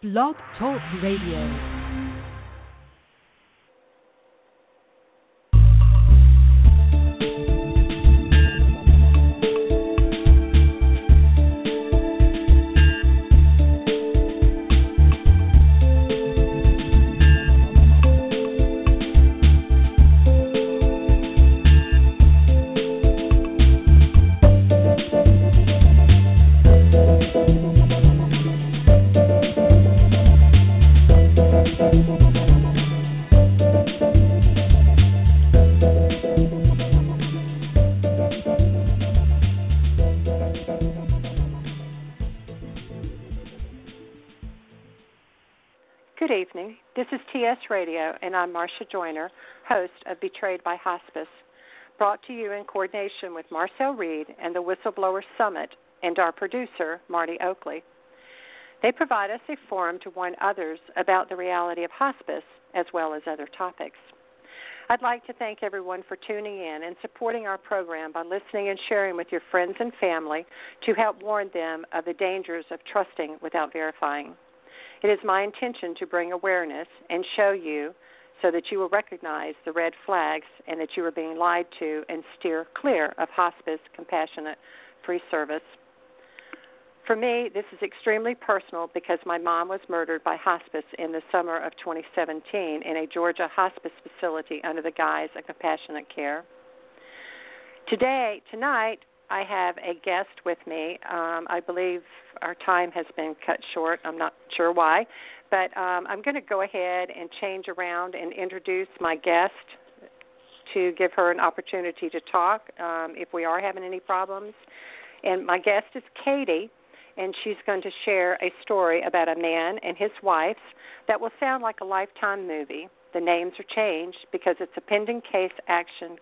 Blog Talk Radio. Radio, and I'm Marsha Joiner, host of Betrayed by Hospice, brought to you in coordination with Marcel Reed and the Whistleblower Summit and our producer, Marty Oakley. They provide us a forum to warn others about the reality of hospice as well as other topics. I'd like to thank everyone for tuning in and supporting our program by listening and sharing with your friends and family to help warn them of the dangers of trusting without verifying. It is my intention to bring awareness and show you so that you will recognize the red flags and that you are being lied to and steer clear of hospice compassionate free service. For me, this is extremely personal because my mom was murdered by hospice in the summer of 2017 in a Georgia hospice facility under the guise of compassionate care. Today, tonight, I have a guest with me. Um, I believe our time has been cut short. I'm not sure why, but um, I'm going to go ahead and change around and introduce my guest to give her an opportunity to talk um, if we are having any problems. And my guest is Katy, and she's going to share a story about a man and his wife that will sound like a lifetime movie. The names are changed because it's a pending case action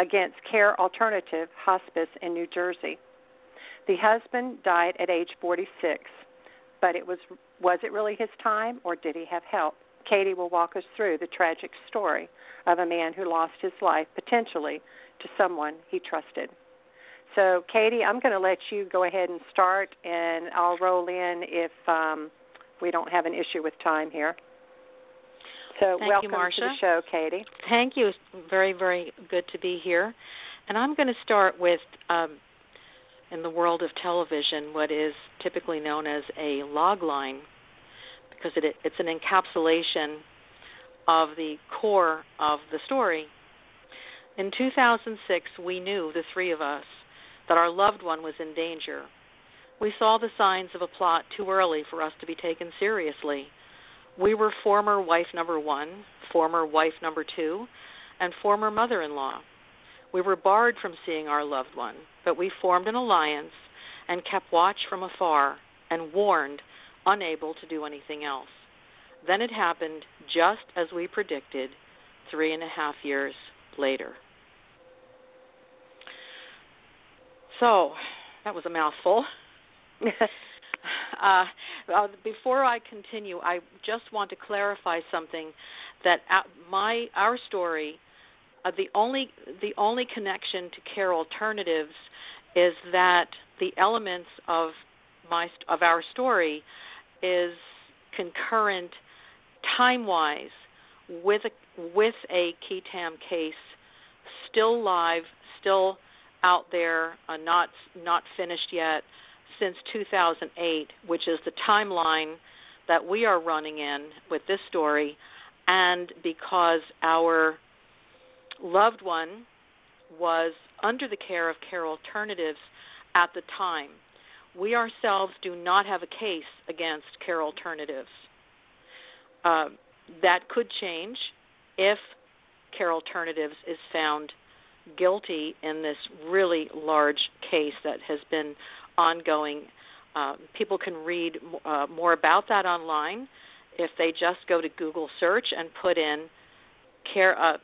against Care Alternative Hospice in New Jersey. The husband died at age 46, but it was was it really his time or did he have help? Katy will walk us through the tragic story of a man who lost his life potentially to someone he trusted. So, Katy, I'm going to let you go ahead and start, and I'll roll in if um, we don't have an issue with time here. So Thank welcome you, Marsha. to the show, Katy. Thank you. Very, very good to be here. And I'm going to start with, um, in the world of television, what is typically known as a log line, because it, it's an encapsulation of the core of the story. In 2006, we knew, the three of us, that our loved one was in danger. We saw the signs of a plot too early for us to be taken seriously. We were former wife number one, former wife number two, and former mother in law. We were barred from seeing our loved one, but we formed an alliance and kept watch from afar and warned, unable to do anything else. Then it happened just as we predicted three and a half years later. So, that was a mouthful. Uh, uh, before I continue, I just want to clarify something that my our story, uh, the only the only connection to care alternatives is that the elements of my of our story is concurrent time wise with a with a qui tam case still live, still out there, uh, not not finished yet since 2008, which is the timeline that we are running in with this story, and because our loved one was under the care of Care Alternatives at the time. We ourselves do not have a case against Care Alternatives. Uh, that could change if Care Alternatives is found guilty in this really large case that has been ongoing. Uh, people can read uh, more about that online if they just go to Google search and put in care uh,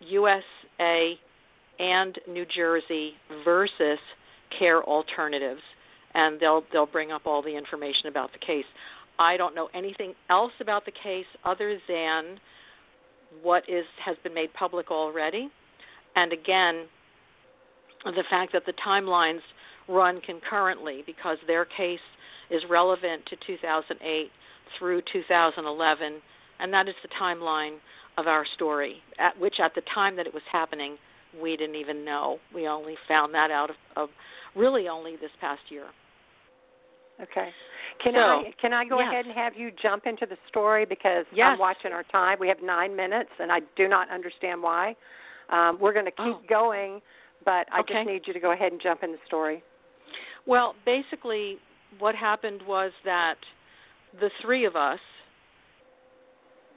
USA and New Jersey versus care alternatives, and they'll they'll bring up all the information about the case. I don't know anything else about the case other than what is has been made public already, and again, the fact that the timelines run concurrently because their case is relevant to 2008 through 2011, and that is the timeline of our story, at which at the time that it was happening, we didn't even know. We only found that out of, of really only this past year. Okay. Can so, I can I go yes. ahead and have you jump into the story because yes. I'm watching our time. We have nine minutes, and I do not understand why. Um, we're going to keep oh. going, but I okay. just need you to go ahead and jump in the story. Well, basically, what happened was that the three of us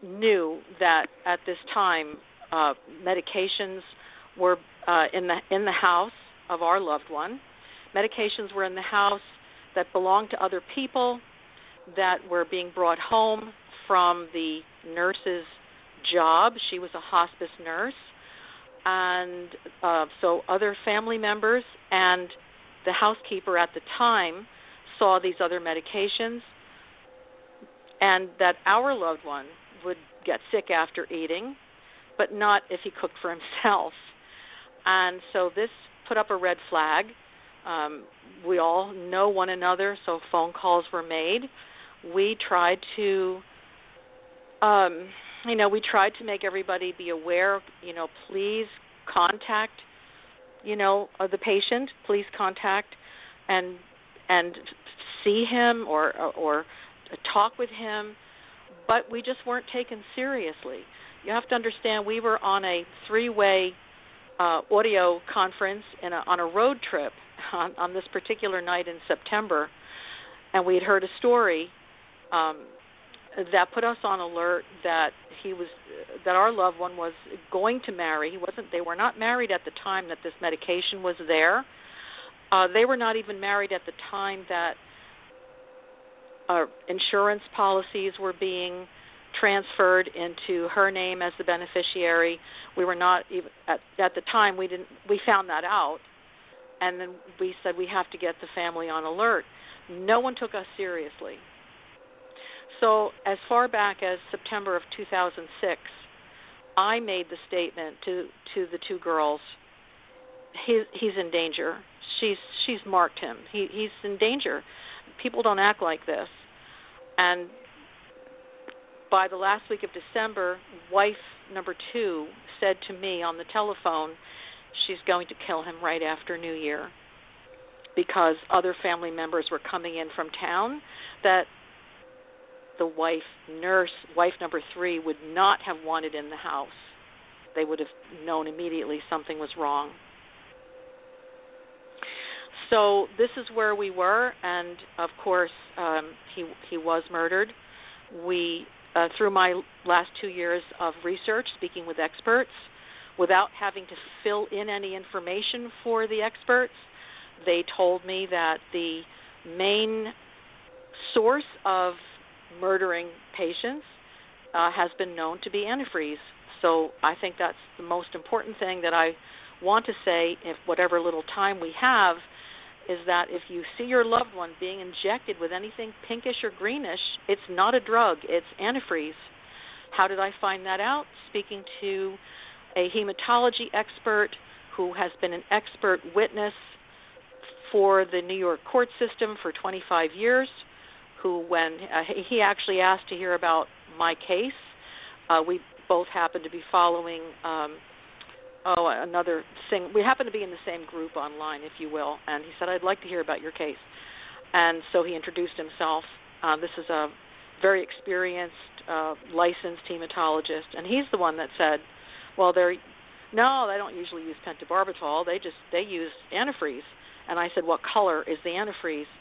knew that at this time uh, medications were uh, in the in the house of our loved one. Medications were in the house that belonged to other people that were being brought home from the nurse's job. She was a hospice nurse, and uh, so other family members and the housekeeper at the time saw these other medications, and that our loved one would get sick after eating, but not if he cooked for himself. And so this put up a red flag. Um, we all know one another, so phone calls were made. We tried to, um, you know, we tried to make everybody be aware. You know, please contact, you know, the patient. Please contact and and see him or or talk with him. But we just weren't taken seriously. You have to understand, we were on a three-way uh, audio conference in a, on a road trip on, on this particular night in September, and we had heard a story um, that put us on alert that he was that our loved one was going to marry. He wasn't. They were not married at the time that this medication was there. Uh, they were not even married at the time that uh, insurance policies were being transferred into her name as the beneficiary. We were not even at, at the time we didn't we found that out and then we said we have to get the family on alert. No one took us seriously. So as far back as September of 2006, I made the statement to to the two girls. He, he's in danger. She's she's marked him. He he's in danger. People don't act like this. And by the last week of December, wife number two said to me on the telephone, she's going to kill him right after New Year because other family members were coming in from town that the wife nurse wife number 3 would not have wanted in the house they would have known immediately something was wrong so this is where we were and of course um he he was murdered we uh, through my last 2 years of research speaking with experts without having to fill in any information for the experts. They told me that the main source of murdering patients uh, has been known to be antifreeze. So I think that's the most important thing that I want to say, if whatever little time we have, is that if you see your loved one being injected with anything pinkish or greenish, it's not a drug, it's antifreeze. How did I find that out? Speaking to a hematology expert who has been an expert witness for the New York court system for 25 years, who, when uh, he actually asked to hear about my case, uh, we both happened to be following um, oh another thing. We happen to be in the same group online, if you will, and he said, "I'd like to hear about your case." And so he introduced himself. Uh, this is a very experienced, uh, licensed hematologist, and he's the one that said, well, they're no, they don't usually use pentobarbital. They just they use antifreeze. And I said, what color is the antifreeze?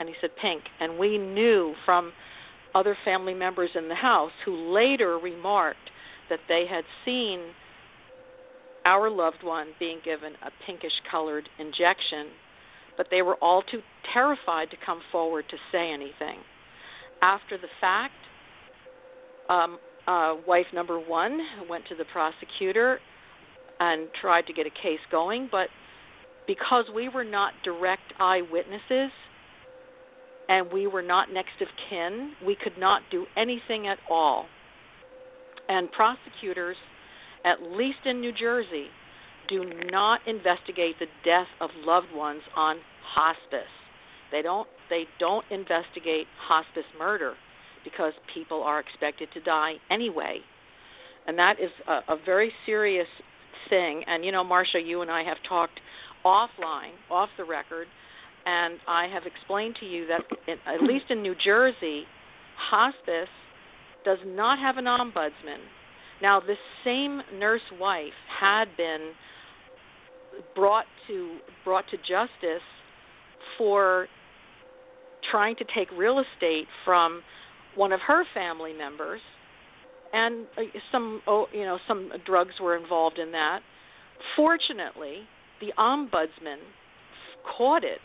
And he said pink. And we knew from other family members in the house who later remarked that they had seen our loved one being given a pinkish colored injection, but they were all too terrified to come forward to say anything. After the fact, um, uh, wife number one went to the prosecutor and tried to get a case going, but because we were not direct eyewitnesses and we were not next of kin, we could not do anything at all. And prosecutors, at least in New Jersey, do not investigate the death of loved ones on hospice. They don't they don't investigate hospice murder because people are expected to die anyway. And that is a, a very serious thing. And you know, Marsha, you and I have talked offline, off the record, and I have explained to you that, in, at least in New Jersey, hospice does not have an ombudsman. Now, this same nurse wife had been brought to brought to justice for trying to take real estate from one of her family members and uh, some oh, you know some drugs were involved in that fortunately the ombudsman caught it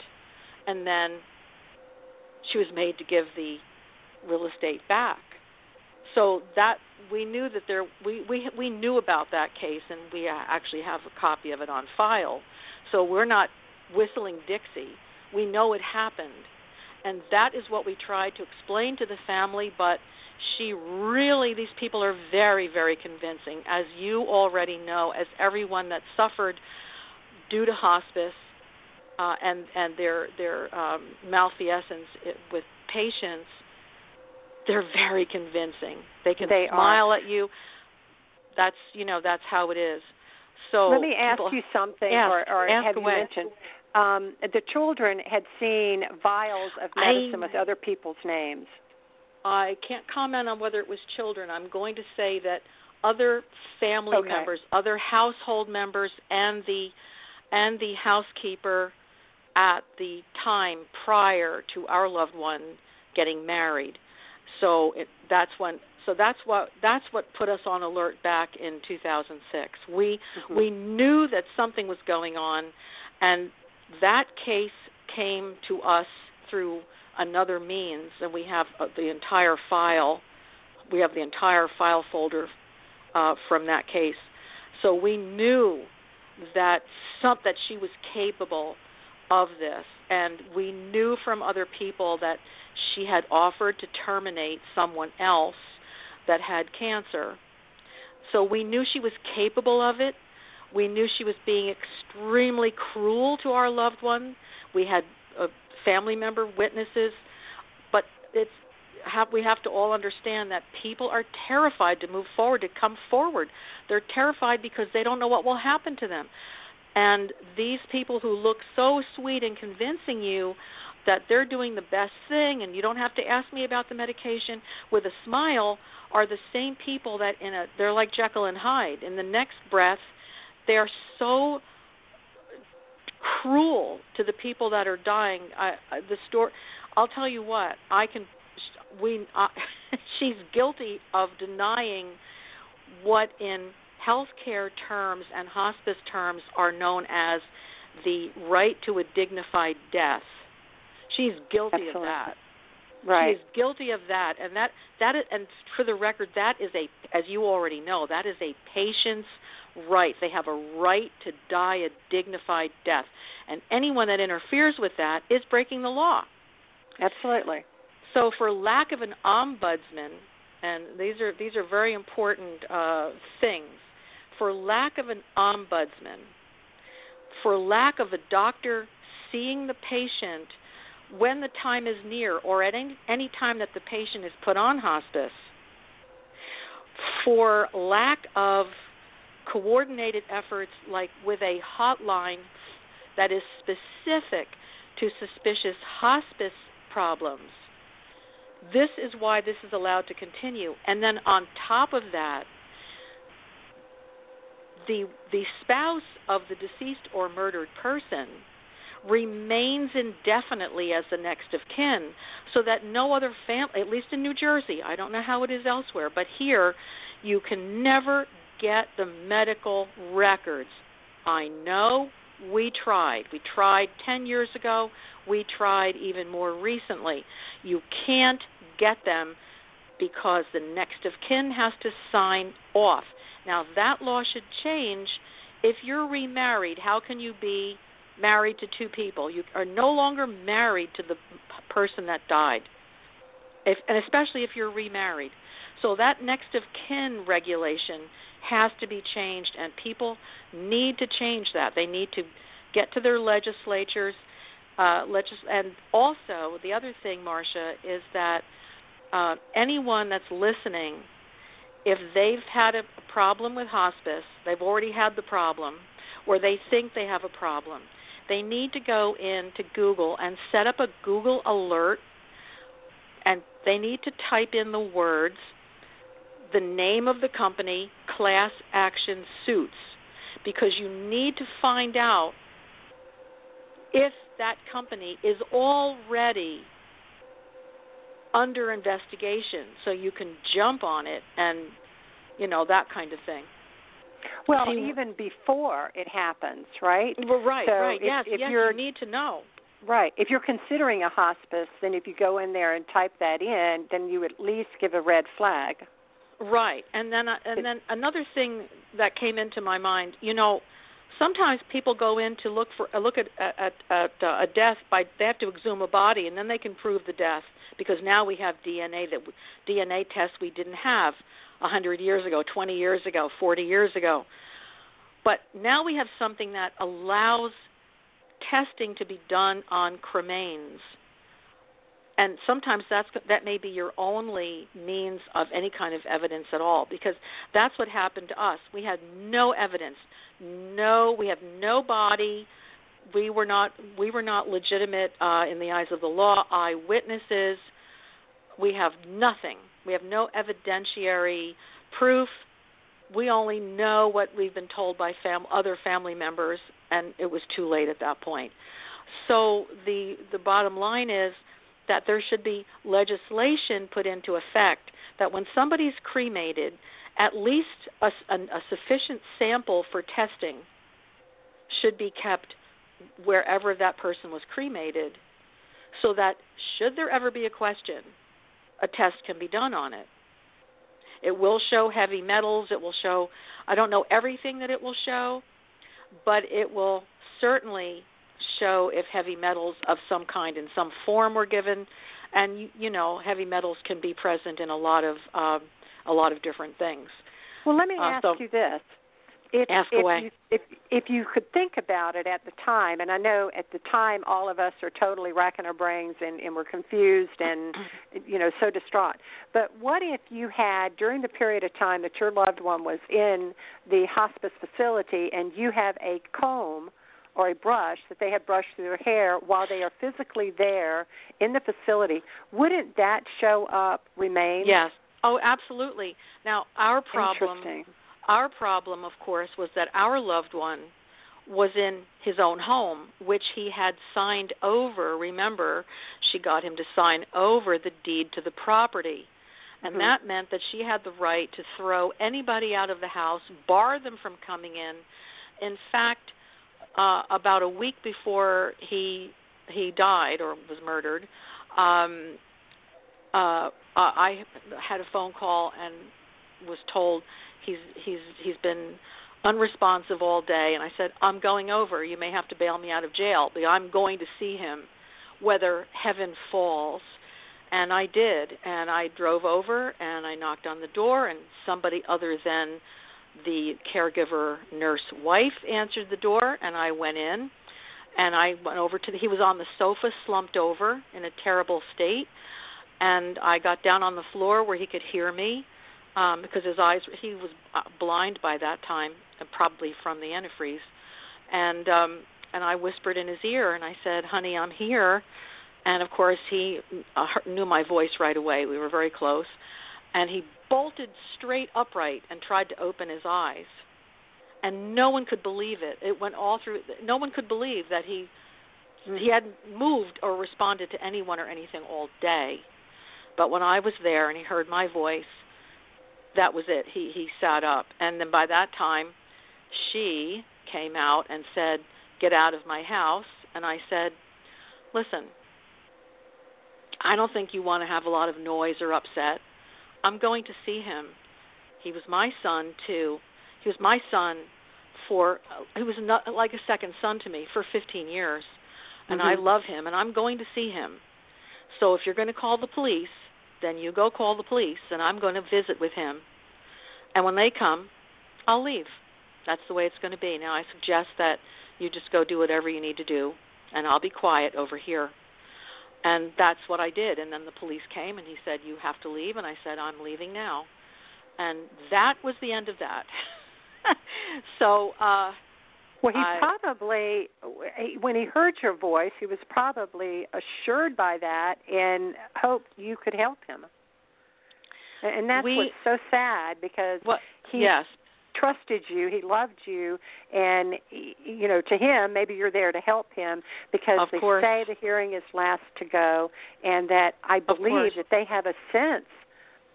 and then she was made to give the real estate back. So that we knew that there we we we knew about that case and we uh, actually have a copy of it on file. So we're not whistling dixie. We know it happened. And that is what we tried to explain to the family but she really these people are very very convincing. As you already know as everyone that suffered due to hospice uh, and and their their um, malfeasance with patients they're very convincing they can they smile are. at you that's you know that's how it is so let me ask people, you something ask, or, or ask have away. you mentioned um, the children had seen vials of medicine I, with other people's names I can't comment on whether it was children. I'm going to say that other family okay. members, other household members, and the and the housekeeper at the time prior to our loved one getting married. So it, that's when. So that's what that's what put us on alert back in 2006. We mm-hmm. we knew that something was going on, and that case came to us through another means, and we have uh, the entire file. We have the entire file folder uh, from that case. So we knew that some that she was capable of this, and we knew from other people that she had offered to terminate someone else that had cancer. So we knew she was capable of it. We knew she was being extremely cruel to our loved one. We had uh, family member witnesses, but it's have, we have to all understand that people are terrified to move forward, to come forward. They're terrified because they don't know what will happen to them. And these people who look so sweet and convincing you that they're doing the best thing and you don't have to ask me about the medication with a smile are the same people that in a they're like Jekyll and Hyde. In the next breath, they are so cruel to the people that are dying. I, I, the story. I'll tell you what. I can. We. Uh, she's guilty of denying what in healthcare terms and hospice terms are known as the right to a dignified death. She's guilty Absolutely. of that. Right. She's guilty of that, and that that is, and for the record, that is a, as you already know, that is a patient's right. They have a right to die a dignified death, and anyone that interferes with that is breaking the law. Absolutely. So, for lack of an ombudsman, and these are these are very important uh, things, for lack of an ombudsman, for lack of a doctor seeing the patient when the time is near or at any, any time that the patient is put on hospice, for lack of coordinated efforts like with a hotline that is specific to suspicious hospice problems. This is why this is allowed to continue. And then on top of that, the the spouse of the deceased or murdered person remains indefinitely as the next of kin so that no other family at least in New Jersey I don't know how it is elsewhere but here you can never get the medical records. I know we tried. We tried 10 years ago. We tried even more recently. You can't get them because the next of kin has to sign off now that law should change if you're remarried how can you be married to two people. You are no longer married to the person that died, if, and especially if you're remarried. So that next of kin regulation has to be changed, and people need to change that. They need to get to their legislatures uh, legis- and also the other thing, Marsha, is that uh, anyone that's listening, if they've had a problem with hospice, they've already had the problem, or they think they have a problem, they need to go into Google and set up a Google alert, and they need to type in the words, the name of the company, class action suits, because you need to find out if that company is already under investigation so you can jump on it and you know that kind of thing. Well See, even before it happens right? Well right so right if, yes if yes you're, you need to know. Right if you're considering a hospice then if you go in there and type that in then you at least give a red flag. Right and then uh, and then another thing that came into my mind you know sometimes people go in to look for uh, look at at, at uh, a death by they have to exhume a body and then they can prove the death because now we have DNA that DNA tests we didn't have a hundred years ago, 20 years ago, 40 years ago. But now we have something that allows testing to be done on cremains. And sometimes that's that may be your only means of any kind of evidence at all because that's what happened to us. We had no evidence. No, we have no body we were not we were not legitimate uh, in the eyes of the law eyewitnesses. We have nothing. We have no evidentiary proof. We only know what we've been told by fam- other family members, and it was too late at that point. So the the bottom line is that there should be legislation put into effect that when somebody's cremated, at least a, a, a sufficient sample for testing should be kept wherever that person was cremated so that should there ever be a question, a test can be done on it. It will show heavy metals, it will show I don't know everything that it will show, but it will certainly show if heavy metals of some kind in some form were given and you, you know heavy metals can be present in a lot of um, a lot of different things. Well, let me uh, ask so, you this: if, Ask if away. You, if if you could think about it at the time, and I know at the time all of us are totally racking our brains and, and we're confused and you know so distraught. But what if you had during the period of time that your loved one was in the hospice facility and you have a comb or a brush that they have brushed through their hair while they are physically there in the facility? Wouldn't that show up remain? Yes. Oh, absolutely. Now our problem Interesting our problem, of course, was that our loved one was in his own home, which he had signed over. Remember, she got him to sign over the deed to the property. And mm-hmm. that meant that she had the right to throw anybody out of the house, bar them from coming in. In fact, uh, about a week before he he died or was murdered, um, uh, I had a phone call and was told he's he's he's been unresponsive all day and I said, I'm going over. You may have to bail me out of jail, but I'm going to see him whether heaven falls. And I did. And I drove over and I knocked on the door and somebody other than the caregiver nurse wife answered the door and I went in and I went over to the he was on the sofa slumped over in a terrible state and I got down on the floor where he could hear me um, because his eyes he was uh, blind by that time, and probably from the antifreeze, and um, and I whispered in his ear and I said, "Honey, I'm here," and of course he uh, knew my voice right away. We were very close, and he bolted straight upright and tried to open his eyes, and no one could believe it. It went all through. No one could believe that he he hadn't moved or responded to anyone or anything all day. But when I was there and he heard my voice, that was it. He he sat up, and then by that time, she came out and said, "Get out of my house." And I said, "Listen, I don't think you want to have a lot of noise or upset. I'm going to see him. He was my son too. He was my son for he was not, like a second son to me for 15 years, and mm-hmm. I love him, and I'm going to see him. So if you're going to call the police, then you go call the police and I'm going to visit with him. And when they come, I'll leave. That's the way it's going to be. Now I suggest that you just go do whatever you need to do and I'll be quiet over here. And that's what I did. And then the police came and he said, You have to leave. And I said, I'm leaving now. And that was the end of that. so, uh, well, he I, probably, when he heard your voice, he was probably assured by that and hoped you could help him. And that's we, what's so sad because what, he yes. trusted you, he loved you, and you know, to him, maybe you're there to help him because of they course. say the hearing is last to go, and that I believe that they have a sense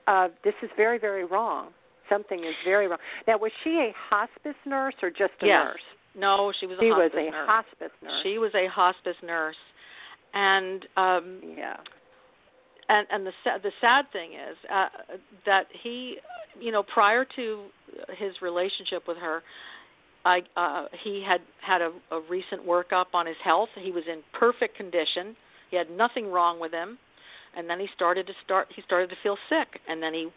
of this is very, very wrong. Something is very wrong. Now, was she a hospice nurse or just a yes. nurse? No, she was a she hospice was a nurse. hospice nurse. She was a hospice nurse, and um, yeah. And and the the sad thing is uh, that he, you know, prior to his relationship with her, I uh, he had had a, a recent workup on his health. He was in perfect condition. He had nothing wrong with him, and then he started to start. He started to feel sick, and then he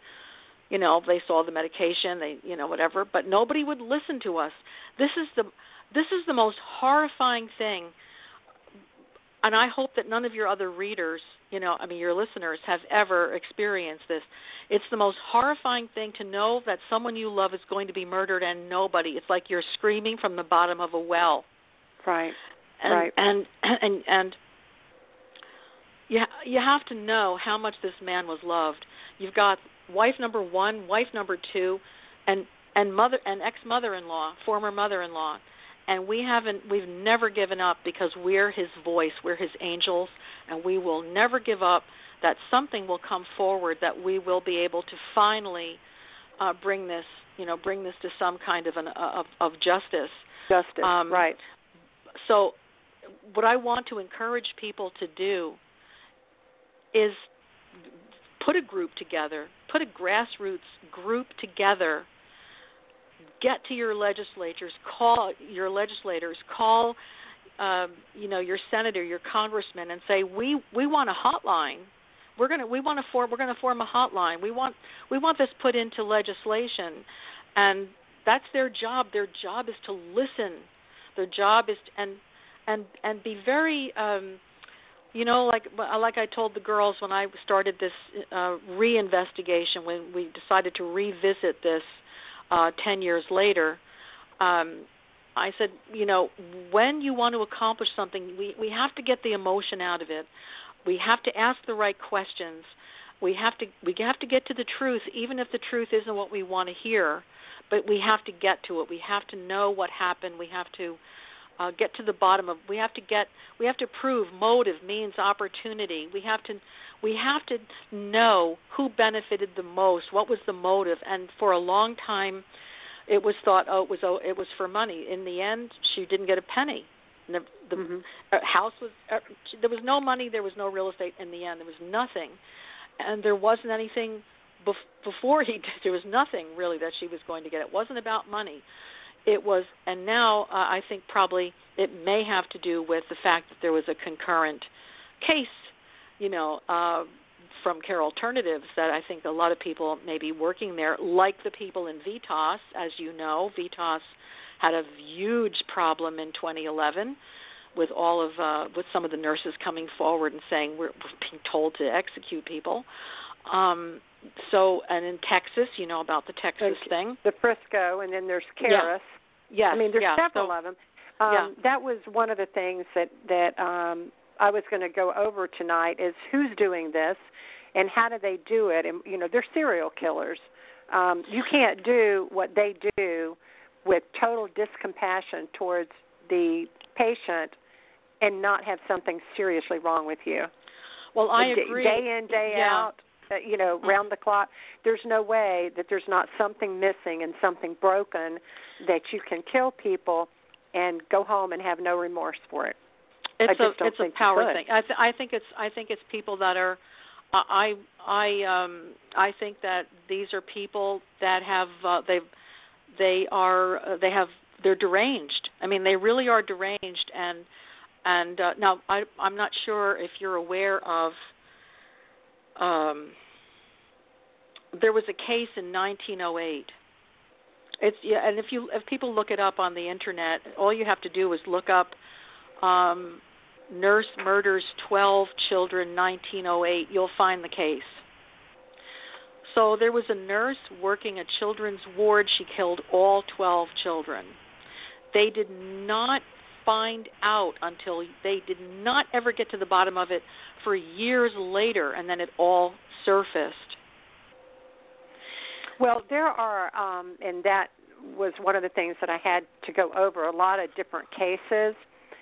you know they saw the medication they you know whatever but nobody would listen to us. This is the this is the most horrifying thing. And i hope that none of your other readers you know i mean your listeners have ever experienced this. It's the most horrifying thing to know that someone you love is going to be murdered and nobody it's like you're screaming from the bottom of a well. Right. And right. and and and you you have to know how much this man was loved. You've got wife number one, wife number two, and and mother and ex mother in law, former mother in law. And we haven't we've never given up because we're his voice, we're his angels, and we will never give up that something will come forward that we will be able to finally uh, bring this, you know, bring this to some kind of an of, of justice. Justice, um, right. So what I want to encourage people to do is put a group together, put a grassroots group together, get to your legislators, call your legislators, call um, you know your senator, your congressman, and say we we want a hotline. We're gonna we want to form we're gonna form a hotline. We want we want this put into legislation, and that's their job. Their job is to listen. Their job is to, and and and be very um, you know like like i told the girls when i started this uh reinvestigation when we decided to revisit this uh 10 years later um i said you know when you want to accomplish something we we have to get the emotion out of it. We have to ask the right questions. We have to we have to get to the truth even if the truth isn't what we want to hear but we have to get to it. We have to know what happened. We have to uh, get to the bottom of we have to get we have to prove motive means opportunity. We have to we have to know who benefited the most what was the motive. And for a long time it was thought oh it was oh it was for money. In the end she didn't get a penny. The, the mm-hmm. house was uh, there was no money there was no real estate in the end. There was nothing. And there wasn't anything bef- before he did there was nothing really that she was going to get. It wasn't about money it was and now uh, i think probably it may have to do with the fact that there was a concurrent case you know uh from care alternatives that i think a lot of people may be working there like the people in vitas. As you know vitas had a huge problem in 2011 with all of uh with some of the nurses coming forward and saying we're, we're being told to execute people. Um so and in Texas, you know about the Texas and thing. The Frisco, and then there's Karis. Yeah. Yes, I mean there's yeah. several so, of them. Um, yeah. That was one of the things that that um, I was going to go over tonight is who's doing this, and how do they do it? And you know they're serial killers. Um, you can't do what they do with total discompassion towards the patient and not have something seriously wrong with you. Well, I agree. Day in, day yeah. out, you know, Mm-hmm. round the clock. There's no way that there's not something missing and something broken that you can kill people and go home and have no remorse for it. It's a it's a power thing. I th- I think it's I think it's people that are I I um I think that these are people that have uh, they they are uh, they have they're deranged. I mean they really are deranged and and uh, now I I'm not sure if you're aware of um there was a case in 1908 it's yeah and if you if people look it up on the internet all you have to do is look up um nurse murders 12 children 1908 you'll find the case. So there was a nurse working a children's ward. She killed all 12 children. They did not find out until they did not ever get to the bottom of it for years later and then it all surfaced well there are um and that was one of the things that I had to go over a lot of different cases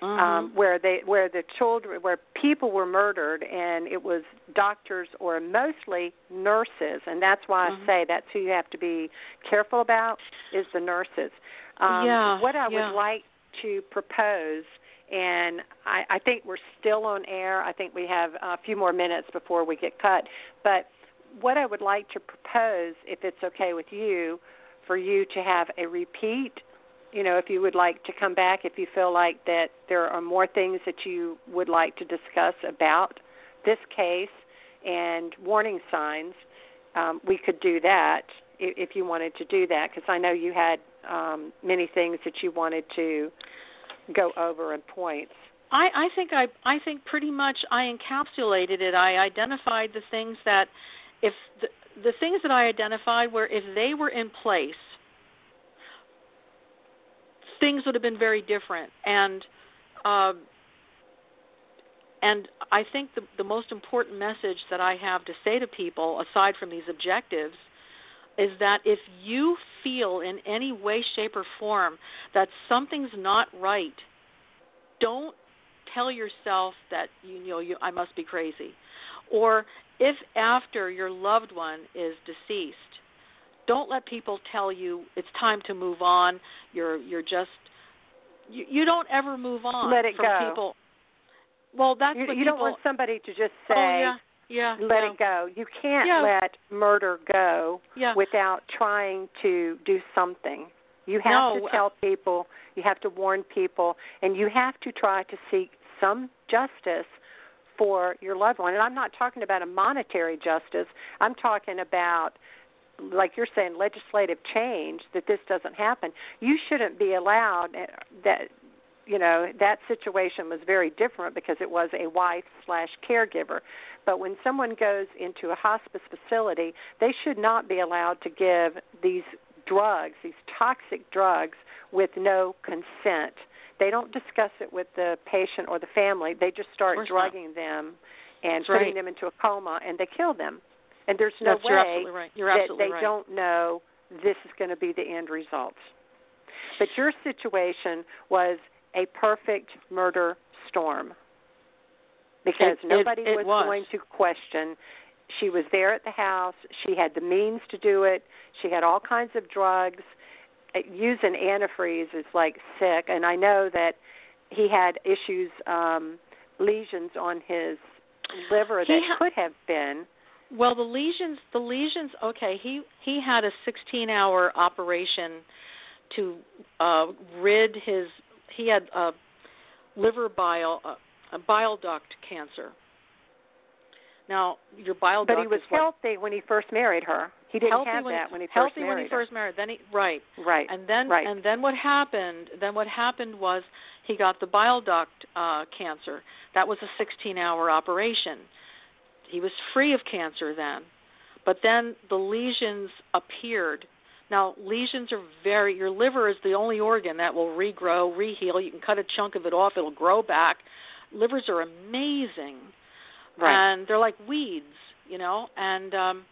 mm-hmm. um, where they where the children where people were murdered and it was doctors or mostly nurses and that's why mm-hmm. I say that's who you have to be careful about is the nurses. Um, yeah, what I yeah. would like to propose and I, I think we're still on air. I think we have a few more minutes before we get cut. But what I would like to propose, if it's okay with you, for you to have a repeat you know if you would like to come back if you feel like that there are more things that you would like to discuss about this case and warning signs um, we could do that if, if you wanted to do that because i know you had um, many things that you wanted to go over and points I, I think I I think pretty much I encapsulated it. I identified the things that if the, the things that I identified were if they were in place, things would have been very different. And uh, and I think the the most important message that I have to say to people, aside from these objectives, is that if you feel in any way, shape, or form that something's not right, don't tell yourself that you know you I must be crazy. Or if after your loved one is deceased, don't let people tell you it's time to move on. You're you're just you, you don't ever move on Let it from go. people. Well, that's you, what you people. don't want somebody to just oh, say oh yeah, yeah, let yeah. it go you can't Yeah. let murder go Yeah. without trying to do something. You have No, to uh, tell people, you have to warn people, and you have to try to seek some justice for your loved one. And I'm not talking about a monetary justice. I'm talking about like you're saying legislative change that this doesn't happen. You shouldn't be allowed uh, that you know that situation was very different because it was a wife slash caregiver but when someone goes into a hospice facility they should not be allowed to give these drugs these toxic drugs with no consent they don't discuss it with the patient or the family they just start course not. drugging them and That's putting right. them into a coma and they kill them and there's no That's, you're way absolutely right. You're that they right. don't know this is going to be the end result. But your situation was a perfect murder storm because It- it- nobody it was, was. going to question. She was there at the house. She had the means to do it. She had all kinds of drugs. Uh, Using antifreeze is like sick, and I know that he had issues, um, lesions on his liver that ha- could have been. Well, the lesions, the lesions. Okay, he he had a 16-hour operation to uh, rid his. He had a liver bile, uh, a bile duct cancer. Now, your bile But duct he was is what, healthy when he first married her. He didn't healthy have when that when he first healthy married when he first married. Then he right, her. Right. and then right. and then what happened? Then what happened was he got the bile duct uh, cancer. That was a 16-hour operation. He was free of cancer then, but then the lesions appeared. Now lesions are very. Your liver is the only organ that will regrow, reheal. You can cut a chunk of it off; it'll grow back. Livers are amazing, right. and they're like weeds, you know. And um,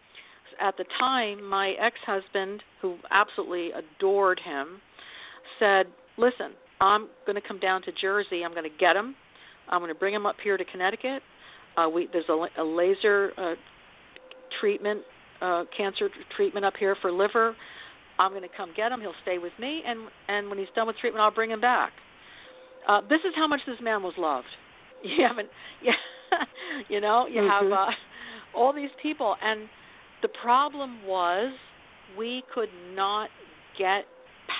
at the time, my ex-husband, who absolutely adored him, said, "Listen, I'm going to come down to Jersey. I'm going to get him. I'm going to bring him up here to Connecticut. Uh, we there's a, a laser uh, treatment, uh, cancer treatment up here for liver. I'm going to come get him. He'll stay with me, and and when he's done with treatment, I'll bring him back. Uh, this is how much this man was loved. You haven't, yeah, you know, you have Mhm. uh, all these people, and the problem was we could not get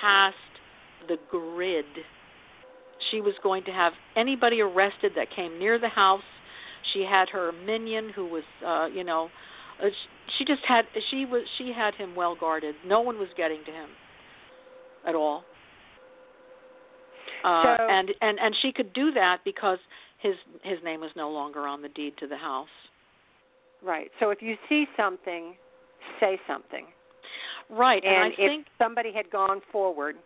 past the grid. She was going to have anybody arrested that came near the house. She had her minion who was, uh, you know, uh, she just had she was she had him well guarded. No one was getting to him at all. Uh, So- and and and she could do that because his his name was no longer on the deed to the house. Right. So if you see something, say something. Right. And, and I if think somebody had gone forward,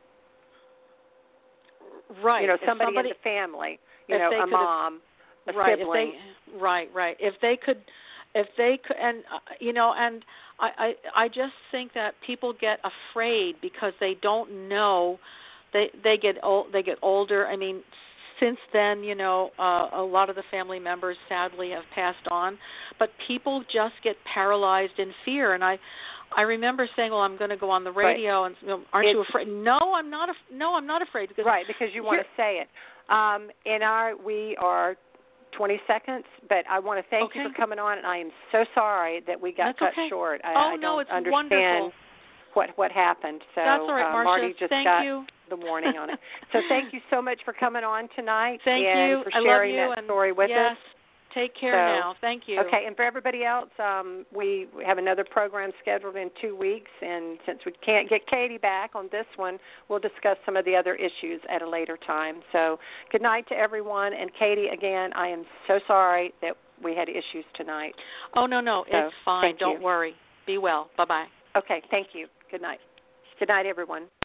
right. you know, somebody, somebody in the family, you know, a mom, a right sibling. they right right if they could if they could and uh, you know and I, I i just think that people get afraid because they don't know they they get old they get older i mean since then you know uh, a lot of the family members sadly have passed on but people just get paralyzed in fear and i I remember saying, "Well, I'm going to go on the radio, right. and you know, aren't you afraid?" No, I'm not. Af- no, I'm not afraid because right, because you want to say it. Um, in our, we are 20 seconds, but I want to thank you for coming on, and I am so sorry that we got That's cut okay. short. I, Oh, I don't it's understand wonderful. what what happened. So That's all right, uh, Marsha. Marty just Thank got you. the warning on it. So thank you so much for coming on tonight Thank and you. for sharing that and story with yes, us. Take care So, now. Thank you. Okay, and for everybody else, um, we we have another program scheduled in two weeks, and since we can't get Katy back on this one, we'll discuss some of the other issues at a later time. So, good night to everyone, and Katy, again, I am so sorry that we had issues tonight. Oh no, no, So, it's fine. Don't you. worry. Be well. Bye bye. Okay, thank you. Good night. Good night, everyone.